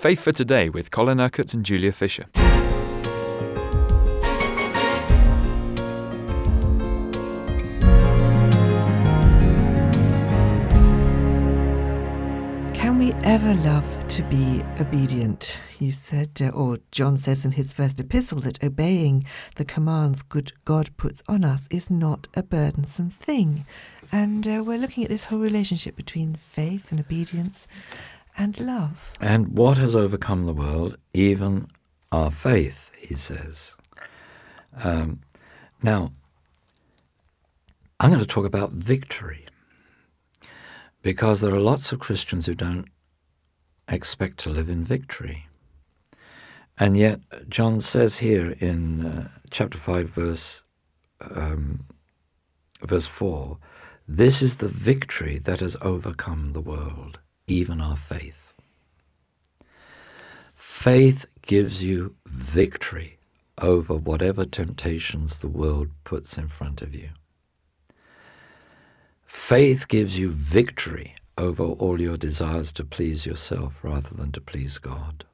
Faith for Today with Colin Urquhart and Julia Fisher. Can we ever love to be obedient? You said, uh, or John says in his first epistle, that obeying the commands good God puts on us is not a burdensome thing. And uh, we're looking at this whole relationship between faith and obedience and love. And what has overcome the world? Even our faith, he says. Um, now, I'm going to talk about victory because there are lots of Christians who don't expect to live in victory. And yet, John says here in uh, chapter 5, verse, um, verse 4 this is the victory that has overcome the world, even our faith. Faith gives you victory over whatever temptations the world puts in front of you. Faith gives you victory over all your desires to please yourself rather than to please God.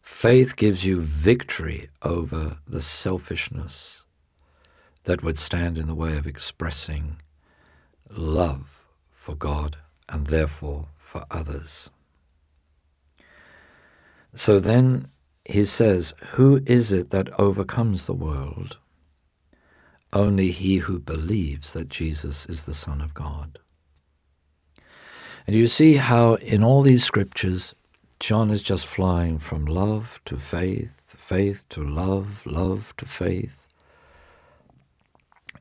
Faith gives you victory over the selfishness that would stand in the way of expressing love for God and therefore for others. So then he says, Who is it that overcomes the world? Only he who believes that Jesus is the Son of God. And you see how in all these scriptures, John is just flying from love to faith, faith to love, love to faith.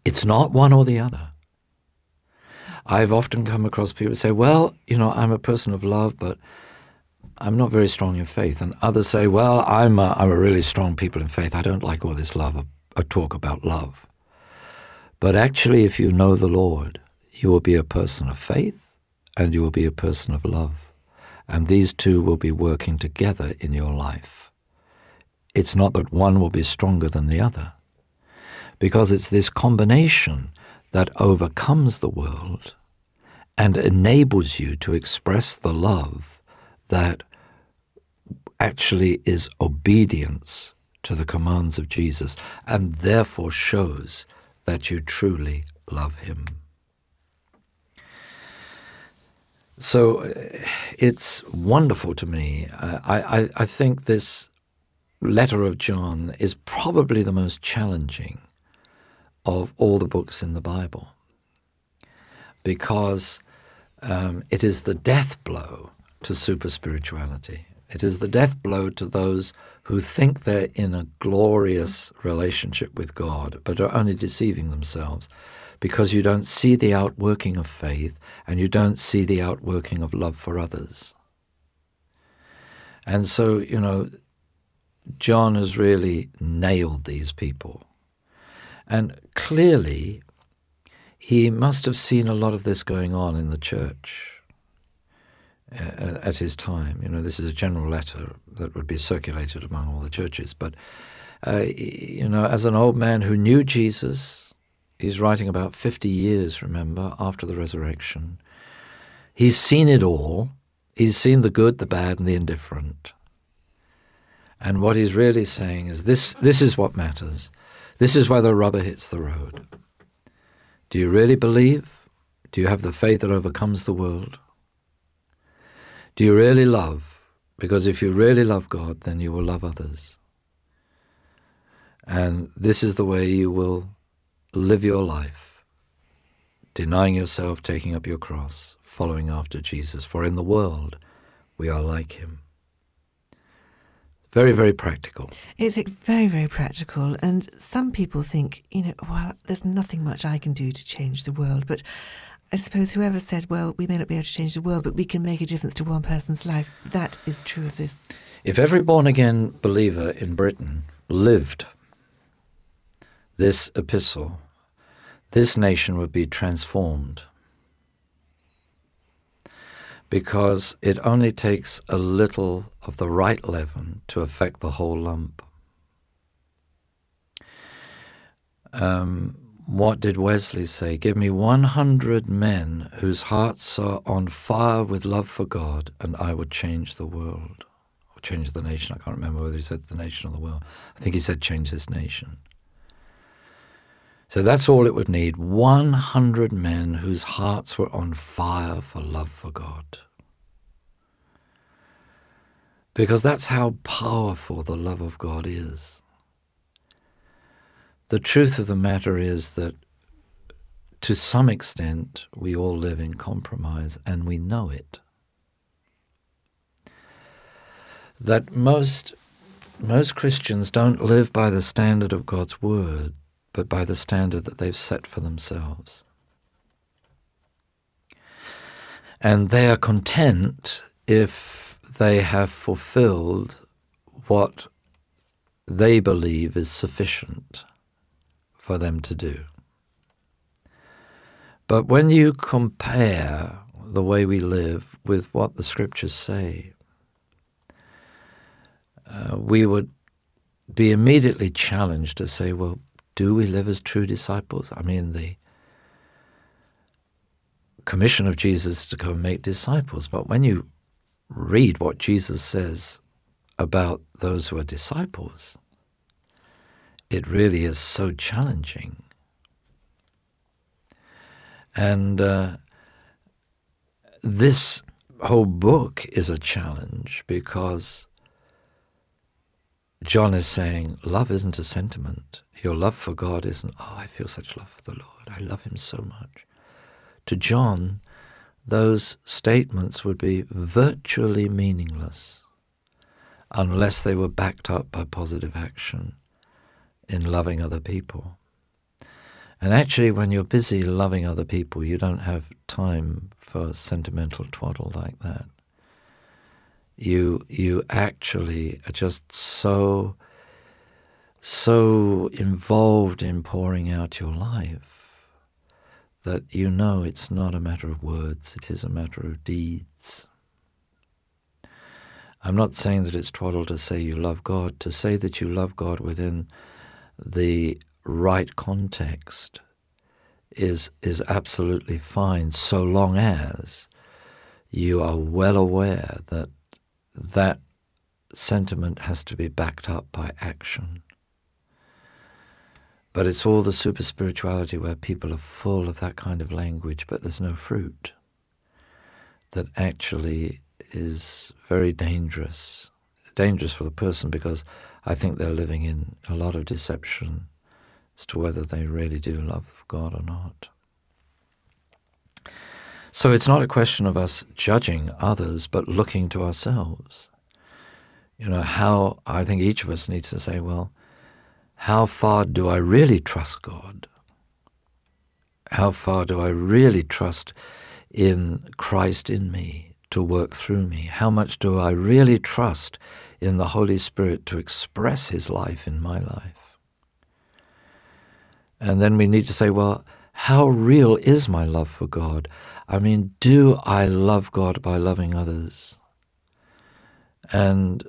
It's not one or the other. I've often come across people who say, well, you know, I'm a person of love, but I'm not very strong in faith. And others say, well, I'm a, I'm a really strong people in faith. I don't like all this love, a talk about love. But actually, if you know the Lord, you will be a person of faith and you will be a person of love. And these two will be working together in your life. It's not that one will be stronger than the other, because it's this combination that overcomes the world and enables you to express the love that actually is obedience to the commands of Jesus and therefore shows that you truly love him. So uh, it's wonderful to me. Uh, I, I, I think this letter of John is probably the most challenging of all the books in the Bible because um, it is the death blow to super spirituality. It is the death blow to those who think they're in a glorious relationship with God, but are only deceiving themselves because you don't see the outworking of faith and you don't see the outworking of love for others. And so, you know, John has really nailed these people. And clearly, he must have seen a lot of this going on in the church uh, at his time. You know, this is a general letter that would be circulated among all the churches. But, uh, you know, as an old man who knew Jesus, he's writing about 50 years, remember, after the resurrection. He's seen it all. He's seen the good, the bad, and the indifferent. And what he's really saying is this, this is what matters. This is where the rubber hits the road. Do you really believe? Do you have the faith that overcomes the world? Do you really love? Because if you really love God, then you will love others. And this is the way you will live your life, denying yourself, taking up your cross, following after Jesus. For in the world, we are like him. Very, very practical. It's very, very practical. And some people think, you know, well, there's nothing much I can do to change the world. But I suppose whoever said, well, we may not be able to change the world, but we can make a difference to one person's life, that is true of this. If every born again believer in Britain lived this epistle, this nation would be transformed. Because it only takes a little of the right leaven to affect the whole lump. Um, what did Wesley say? Give me 100 men whose hearts are on fire with love for God, and I would change the world. Or change the nation. I can't remember whether he said the nation or the world. I think he said change this nation. So that's all it would need 100 men whose hearts were on fire for love for God. Because that's how powerful the love of God is. The truth of the matter is that to some extent we all live in compromise and we know it. That most most Christians don't live by the standard of God's word, but by the standard that they've set for themselves. And they are content if they have fulfilled what they believe is sufficient for them to do. But when you compare the way we live with what the scriptures say, uh, we would be immediately challenged to say, well, do we live as true disciples? I mean, the commission of Jesus to go and make disciples. But when you read what Jesus says about those who are disciples, it really is so challenging. And uh, this whole book is a challenge because John is saying love isn't a sentiment. Your love for God isn't, oh, I feel such love for the Lord. I love him so much. To John, those statements would be virtually meaningless unless they were backed up by positive action in loving other people. And actually, when you're busy loving other people, you don't have time for sentimental twaddle like that. You you actually are just so so involved in pouring out your life that you know it's not a matter of words, it is a matter of deeds. I'm not saying that it's twaddle to say you love God. To say that you love God within the right context is is absolutely fine so long as you are well aware that that sentiment has to be backed up by action. But it's all the super spirituality where people are full of that kind of language, but there's no fruit that actually is very dangerous. Dangerous for the person because I think they're living in a lot of deception as to whether they really do love God or not. So it's not a question of us judging others, but looking to ourselves. You know, how I think each of us needs to say, well, how far do I really trust God? How far do I really trust in Christ in me to work through me? How much do I really trust in the Holy Spirit to express His life in my life. And then we need to say, well, how real is my love for God? I mean, do I love God by loving others? And,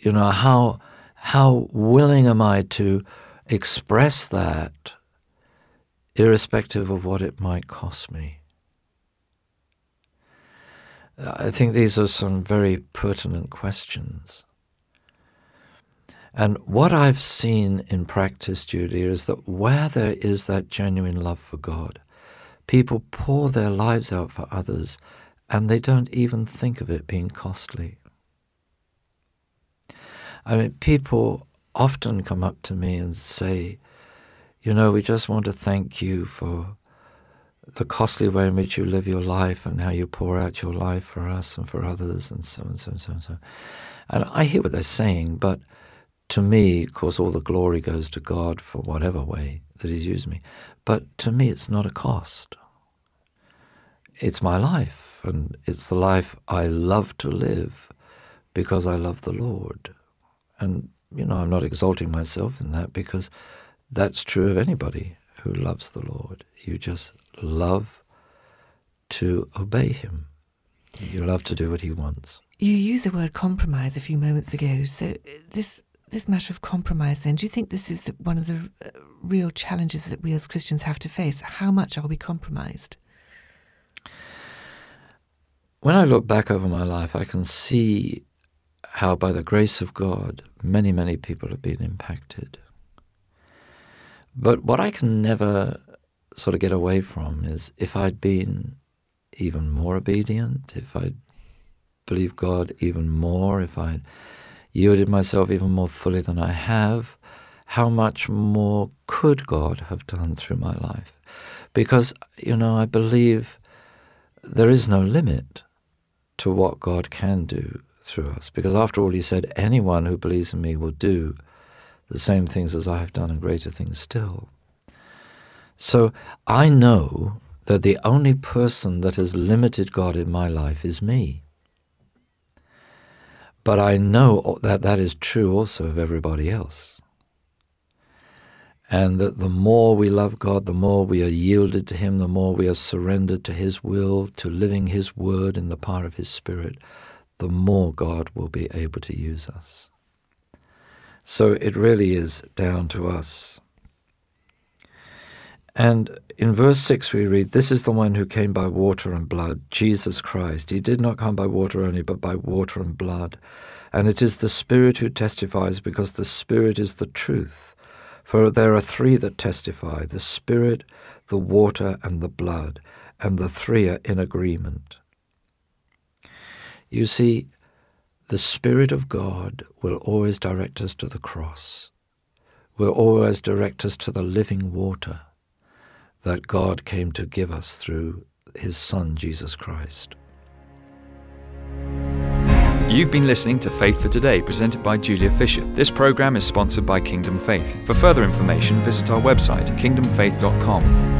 you know, how, how willing am I to express that irrespective of what it might cost me? I think these are some very pertinent questions. And what I've seen in practice, Judy, is that where there is that genuine love for God, people pour their lives out for others and they don't even think of it being costly. I mean, people often come up to me and say, you know, we just want to thank you for the costly way in which you live your life and how you pour out your life for us and for others and so and so and so and so. And I hear what they're saying, but to me, of course, all the glory goes to God for whatever way that He's used me. But to me, it's not a cost. It's my life, and it's the life I love to live because I love the Lord. And, you know, I'm not exalting myself in that because that's true of anybody who loves the Lord. You just love to obey him. You love to do what he wants. You used the word compromise a few moments ago. So this this matter of compromise, then, do you think this is one of the uh, real challenges that we as Christians have to face? How much are we compromised? When I look back over my life, I can see how, by the grace of God, many, many people have been impacted. But what I can never sort of get away from is if I'd been even more obedient, if I'd believed God even more, if I'd yielded myself even more fully than I have, how much more could God have done through my life? Because, you know, I believe there is no limit to what God can do through us. Because after all, He said, anyone who believes in me will do the same things as I have done and greater things still. So I know that the only person that has limited God in my life is me. But I know that that is true also of everybody else. And that the more we love God, the more we are yielded to Him, the more we are surrendered to His will, to living His word in the power of His Spirit, the more God will be able to use us. So it really is down to us. And in verse 6 we read, This is the one who came by water and blood, Jesus Christ. He did not come by water only, but by water and blood. And it is the Spirit who testifies, because the Spirit is the truth. For there are three that testify the Spirit, the water, and the blood, and the three are in agreement. You see, the Spirit of God will always direct us to the cross, will always direct us to the living water that God came to give us through his Son, Jesus Christ. You've been listening to Faith for Today, presented by Julia Fisher. This program is sponsored by Kingdom Faith. For further information, visit our website, kingdomfaith.com.